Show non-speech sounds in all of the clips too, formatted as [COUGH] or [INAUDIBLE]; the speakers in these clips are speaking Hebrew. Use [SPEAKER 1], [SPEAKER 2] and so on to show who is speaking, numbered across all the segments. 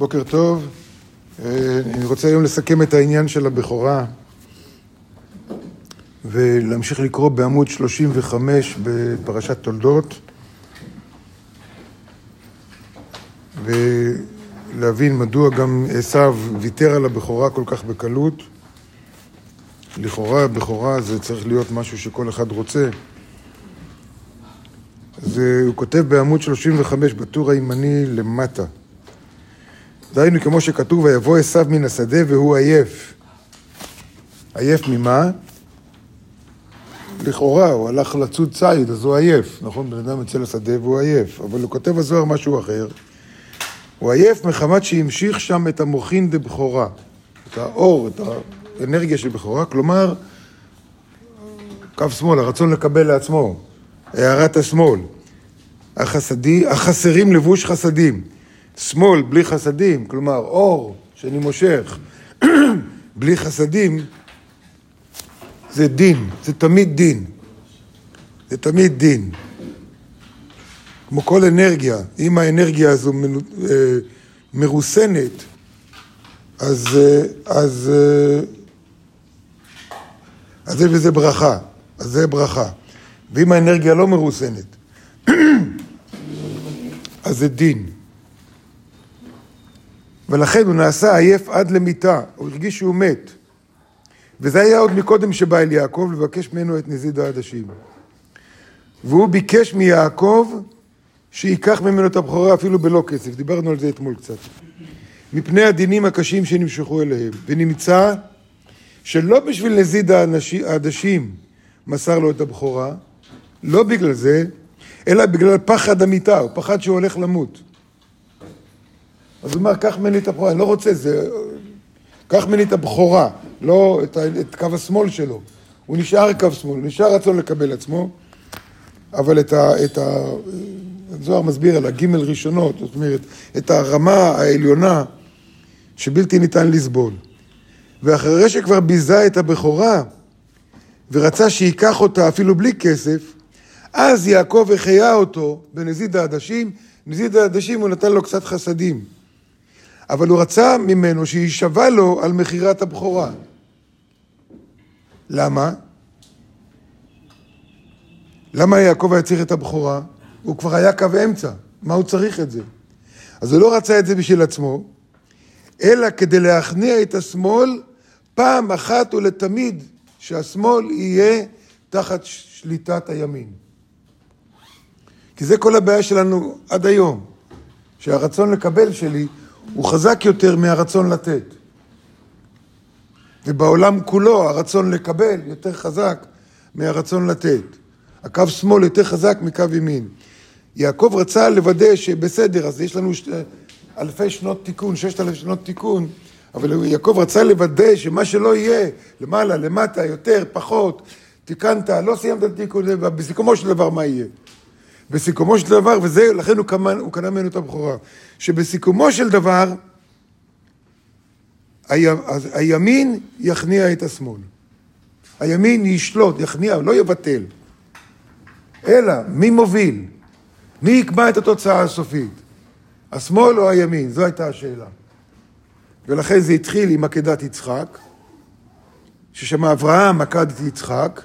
[SPEAKER 1] בוקר טוב. אה, אני רוצה היום לסכם את העניין של הבכורה ולהמשיך לקרוא בעמוד 35 בפרשת תולדות ולהבין מדוע גם עשו ויתר על הבכורה כל כך בקלות. לכאורה בכורה זה צריך להיות משהו שכל אחד רוצה. אז הוא כותב בעמוד 35 בטור הימני למטה. דהיינו כמו שכתוב, ויבוא עשו מן השדה והוא עייף. עייף ממה? לכאורה, הוא הלך לצוד ציד, אז הוא עייף. נכון, בן אדם יוצא לשדה והוא עייף. אבל הוא כותב בזוהר משהו אחר. הוא עייף מחמת שהמשיך שם את המוחין דבכורה. את האור, את האנרגיה של בכורה. כלומר, קו שמאל, הרצון לקבל לעצמו. הערת השמאל. החסדי, החסרים לבוש חסדים. שמאל בלי חסדים, כלומר אור שאני מושך [CLEARS THROAT] בלי חסדים, זה דין, זה תמיד דין. זה תמיד דין. כמו כל אנרגיה, אם האנרגיה הזו אה, מרוסנת, אז, אה, אז, אה, אז זה וזה ברכה, אז זה ברכה. ואם האנרגיה לא מרוסנת, [CLEARS THROAT] אז זה דין. ולכן הוא נעשה עייף עד למיתה, הוא הרגיש שהוא מת. וזה היה עוד מקודם שבא אל יעקב לבקש ממנו את נזיד העדשים. והוא ביקש מיעקב שייקח ממנו את הבכורה אפילו בלא כסף, דיברנו על זה אתמול קצת. מפני הדינים הקשים שנמשכו אליהם. ונמצא שלא בשביל נזיד העדשים מסר לו את הבכורה, לא בגלל זה, אלא בגלל פחד המיתה, הוא פחד שהוא הולך למות. אז הוא אומר, קח ממני את הבכורה, אני לא רוצה, זה... קח ממני את הבכורה, לא את, ה... את קו השמאל שלו. הוא נשאר קו שמאל, הוא נשאר רצון לקבל עצמו, אבל את ה... את ה... זוהר מסביר על הגימל ראשונות, זאת אומרת, את הרמה העליונה שבלתי ניתן לסבול. ואחרי שכבר ביזה את הבכורה ורצה שייקח אותה אפילו בלי כסף, אז יעקב החיה אותו בנזיד העדשים, נזיד העדשים הוא נתן לו קצת חסדים. אבל הוא רצה ממנו שיישבע לו על מכירת הבכורה. למה? למה יעקב היה צריך את הבכורה? הוא כבר היה קו אמצע, מה הוא צריך את זה? אז הוא לא רצה את זה בשביל עצמו, אלא כדי להכניע את השמאל פעם אחת ולתמיד, שהשמאל יהיה תחת שליטת הימין. כי זה כל הבעיה שלנו עד היום, שהרצון לקבל שלי הוא חזק יותר מהרצון לתת. ובעולם כולו הרצון לקבל יותר חזק מהרצון לתת. הקו שמאל יותר חזק מקו ימין. יעקב רצה לוודא שבסדר, אז יש לנו אלפי שנות תיקון, ששת אלפי שנות תיקון, אבל יעקב רצה לוודא שמה שלא יהיה, למעלה, למטה, יותר, פחות, תיקנת, לא סיימת את התיקון, בסיכומו של דבר מה יהיה? בסיכומו של דבר, וזה, לכן הוא קנה, הוא קנה ממנו את הבכורה, שבסיכומו של דבר, ה, הימין יכניע את השמאל. הימין ישלוט, יכניע, לא יבטל. אלא, מי מוביל? מי יקבע את התוצאה הסופית? השמאל או הימין? זו הייתה השאלה. ולכן זה התחיל עם עקדת יצחק, ששם אברהם עקד את יצחק,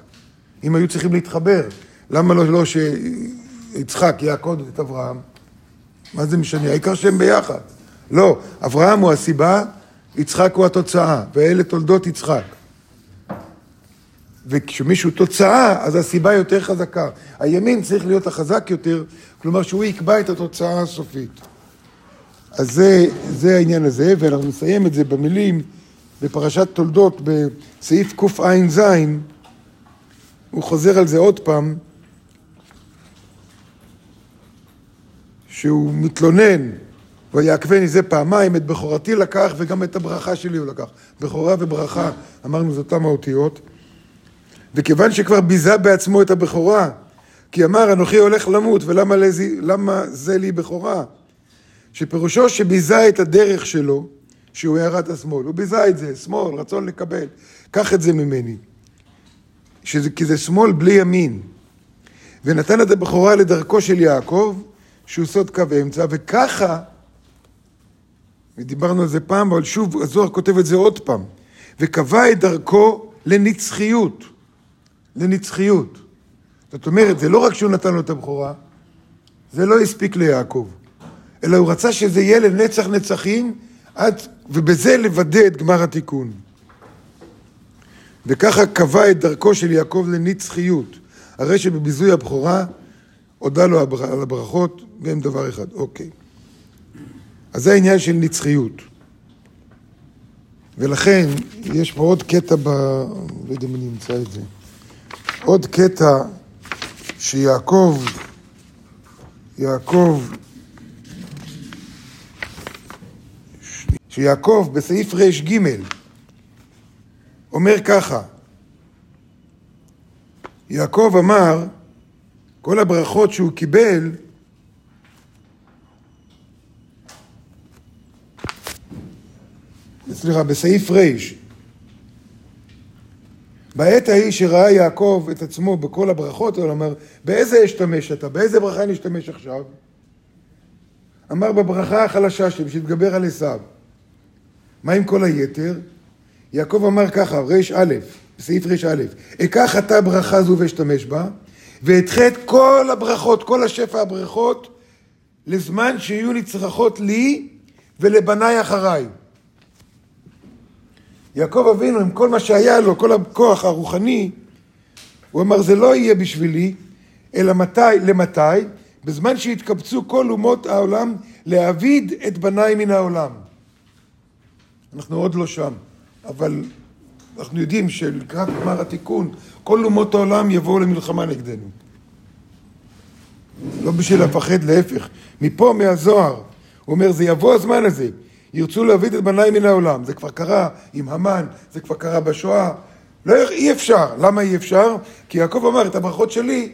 [SPEAKER 1] אם היו צריכים להתחבר. למה לא, לא ש... יצחק יעקוד את אברהם, מה זה משנה? העיקר שהם ביחד. לא, אברהם הוא הסיבה, יצחק הוא התוצאה, ואלה תולדות יצחק. וכשמישהו תוצאה, אז הסיבה יותר חזקה. הימין צריך להיות החזק יותר, כלומר שהוא יקבע את התוצאה הסופית. אז זה, זה העניין הזה, ואנחנו נסיים את זה במילים בפרשת תולדות בסעיף קע"ז, הוא חוזר על זה עוד פעם. שהוא מתלונן, ויעקבני זה פעמיים, את בכורתי לקח וגם את הברכה שלי הוא לקח. בכורה וברכה, אמרנו זה אותם האותיות. וכיוון שכבר ביזה בעצמו את הבכורה, כי אמר אנוכי הולך למות ולמה לזי, זה לי בכורה? שפירושו שביזה את הדרך שלו, שהוא הערת השמאל. הוא ביזה את זה, שמאל, רצון לקבל. קח את זה ממני. שזה, כי זה שמאל בלי ימין. ונתן את הבכורה לדרכו של יעקב, שהוא סוד קו אמצע, וככה ודיברנו על זה פעם, אבל שוב, הזוהר כותב את זה עוד פעם. וקבע את דרכו לנצחיות. לנצחיות. זאת אומרת, זה לא רק שהוא נתן לו את הבכורה, זה לא הספיק ליעקב, אלא הוא רצה שזה יהיה לנצח נצחים, עד, ובזה לוודא את גמר התיקון. וככה קבע את דרכו של יעקב לנצחיות. הרי שבביזוי הבכורה הודה לו על הברכות, גם דבר אחד. אוקיי. אז זה העניין של נצחיות. ולכן, יש פה עוד קטע ב... לא יודע אם אני אמצא את זה. עוד קטע שיעקב, יעקב, שיעקב בסעיף ר"ג אומר ככה, יעקב אמר, כל הברכות שהוא קיבל, סליחה, בסעיף ר', בעת ההיא שראה יעקב את עצמו בכל הברכות, הוא אומר, באיזה אשתמש אתה? באיזה ברכה נשתמש עכשיו? אמר בברכה החלשה שלי, בשביל להתגבר על עשיו. מה עם כל היתר? יעקב אמר ככה, ר"א, בסעיף ר"א, אקח אתה ברכה זו ואשתמש בה, ואדחה את כל הברכות, כל השפע הברכות, לזמן שיהיו נצרכות לי ולבניי אחריי. יעקב אבינו, עם כל מה שהיה לו, כל הכוח הרוחני, הוא אמר, זה לא יהיה בשבילי, אלא מתי, למתי? בזמן שיתקבצו כל אומות העולם להעביד את בניי מן העולם. אנחנו עוד לא שם, אבל אנחנו יודעים שלקראת גמר התיקון, כל אומות העולם יבואו למלחמה נגדנו. לא בשביל לפחד, להפך. מפה, מהזוהר, הוא אומר, זה יבוא הזמן הזה. ירצו להביא את בניי מן העולם. זה כבר קרה עם המן, זה כבר קרה בשואה. לא, אי אפשר. למה אי אפשר? כי יעקב אמר, את הברכות שלי,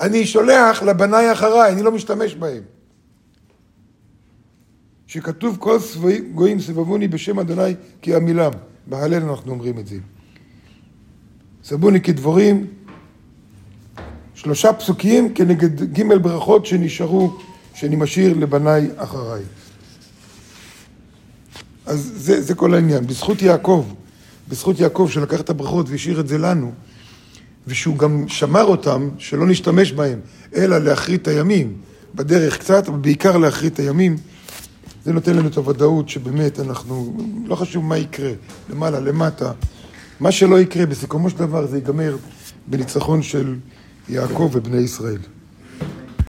[SPEAKER 1] אני שולח לבניי אחריי, אני לא משתמש בהם. שכתוב כל סבוי, גויים סבבוני בשם אדוני כי עמילם. בהלל אנחנו אומרים את זה. סבוני כדבורים, שלושה פסוקים כנגד ג' ברכות שנשארו, שאני משאיר לבניי אחריי. אז זה, זה כל העניין. בזכות יעקב, בזכות יעקב שלקח את הברכות והשאיר את זה לנו, ושהוא גם שמר אותם, שלא נשתמש בהם, אלא להחריט את הימים, בדרך קצת, אבל בעיקר להחריט את הימים, זה נותן לנו את הוודאות שבאמת אנחנו, לא חשוב מה יקרה, למעלה, למטה, מה שלא יקרה, בסיכומו של דבר זה ייגמר בניצחון של יעקב ובני ישראל.